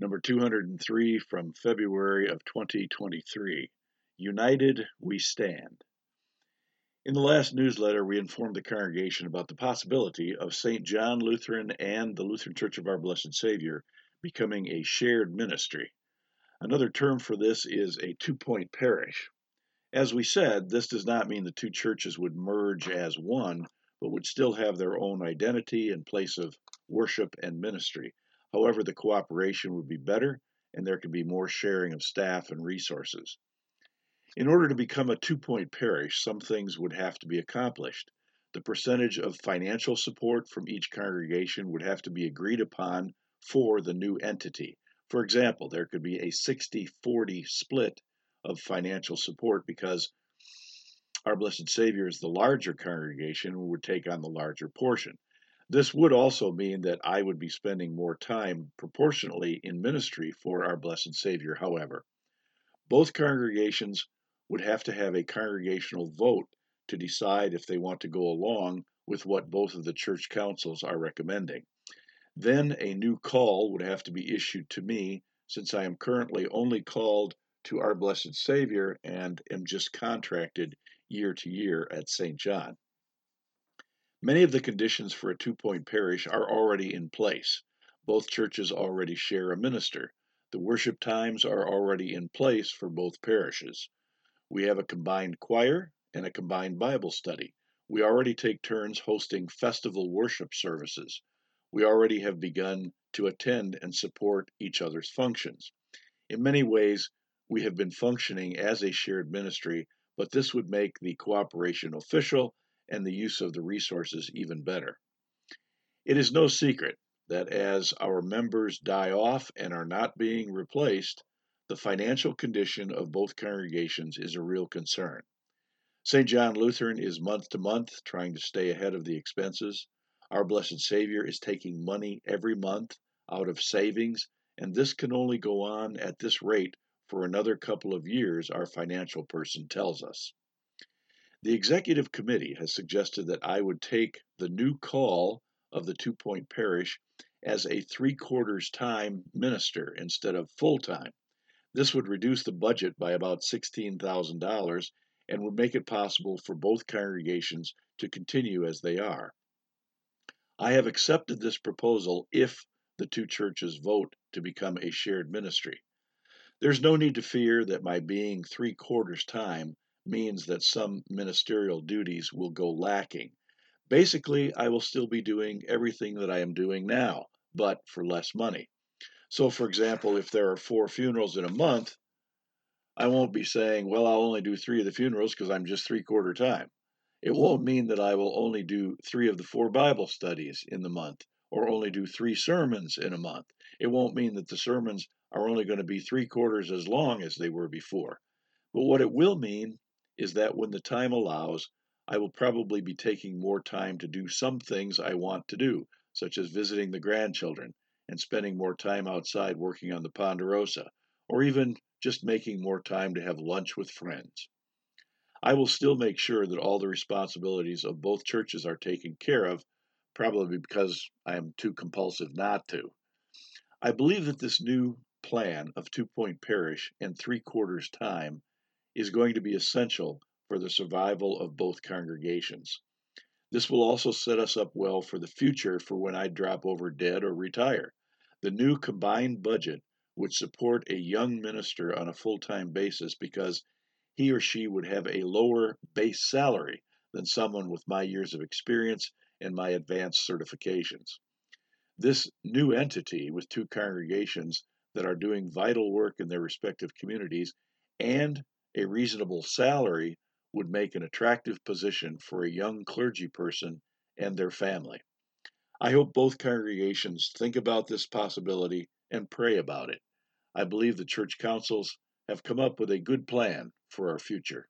number 203 from February of 2023. United We Stand. In the last newsletter, we informed the congregation about the possibility of St. John Lutheran and the Lutheran Church of Our Blessed Savior becoming a shared ministry. Another term for this is a two point parish. As we said, this does not mean the two churches would merge as one, but would still have their own identity and place of worship and ministry. However, the cooperation would be better and there could be more sharing of staff and resources. In order to become a two point parish, some things would have to be accomplished. The percentage of financial support from each congregation would have to be agreed upon for the new entity. For example, there could be a 60 40 split of financial support because our Blessed Savior is the larger congregation and would take on the larger portion. This would also mean that I would be spending more time proportionately in ministry for our Blessed Savior, however. Both congregations would have to have a congregational vote to decide if they want to go along with what both of the church councils are recommending. Then a new call would have to be issued to me, since I am currently only called to our Blessed Savior and am just contracted year to year at St. John. Many of the conditions for a two point parish are already in place. Both churches already share a minister. The worship times are already in place for both parishes. We have a combined choir and a combined Bible study. We already take turns hosting festival worship services we already have begun to attend and support each other's functions. In many ways, we have been functioning as a shared ministry, but this would make the cooperation official and the use of the resources even better. It is no secret that as our members die off and are not being replaced, the financial condition of both congregations is a real concern. St. John Lutheran is month to month trying to stay ahead of the expenses. Our Blessed Savior is taking money every month out of savings, and this can only go on at this rate for another couple of years, our financial person tells us. The executive committee has suggested that I would take the new call of the two point parish as a three quarters time minister instead of full time. This would reduce the budget by about $16,000 and would make it possible for both congregations to continue as they are. I have accepted this proposal if the two churches vote to become a shared ministry. There's no need to fear that my being three quarters time means that some ministerial duties will go lacking. Basically, I will still be doing everything that I am doing now, but for less money. So, for example, if there are four funerals in a month, I won't be saying, well, I'll only do three of the funerals because I'm just three quarter time. It won't mean that I will only do three of the four Bible studies in the month or only do three sermons in a month. It won't mean that the sermons are only going to be three quarters as long as they were before. But what it will mean is that when the time allows, I will probably be taking more time to do some things I want to do, such as visiting the grandchildren and spending more time outside working on the Ponderosa, or even just making more time to have lunch with friends. I will still make sure that all the responsibilities of both churches are taken care of, probably because I am too compulsive not to. I believe that this new plan of two point parish and three quarters time is going to be essential for the survival of both congregations. This will also set us up well for the future for when I drop over dead or retire. The new combined budget would support a young minister on a full time basis because he or she would have a lower base salary than someone with my years of experience and my advanced certifications. This new entity with two congregations that are doing vital work in their respective communities and a reasonable salary would make an attractive position for a young clergy person and their family. I hope both congregations think about this possibility and pray about it. I believe the church councils have come up with a good plan for our future.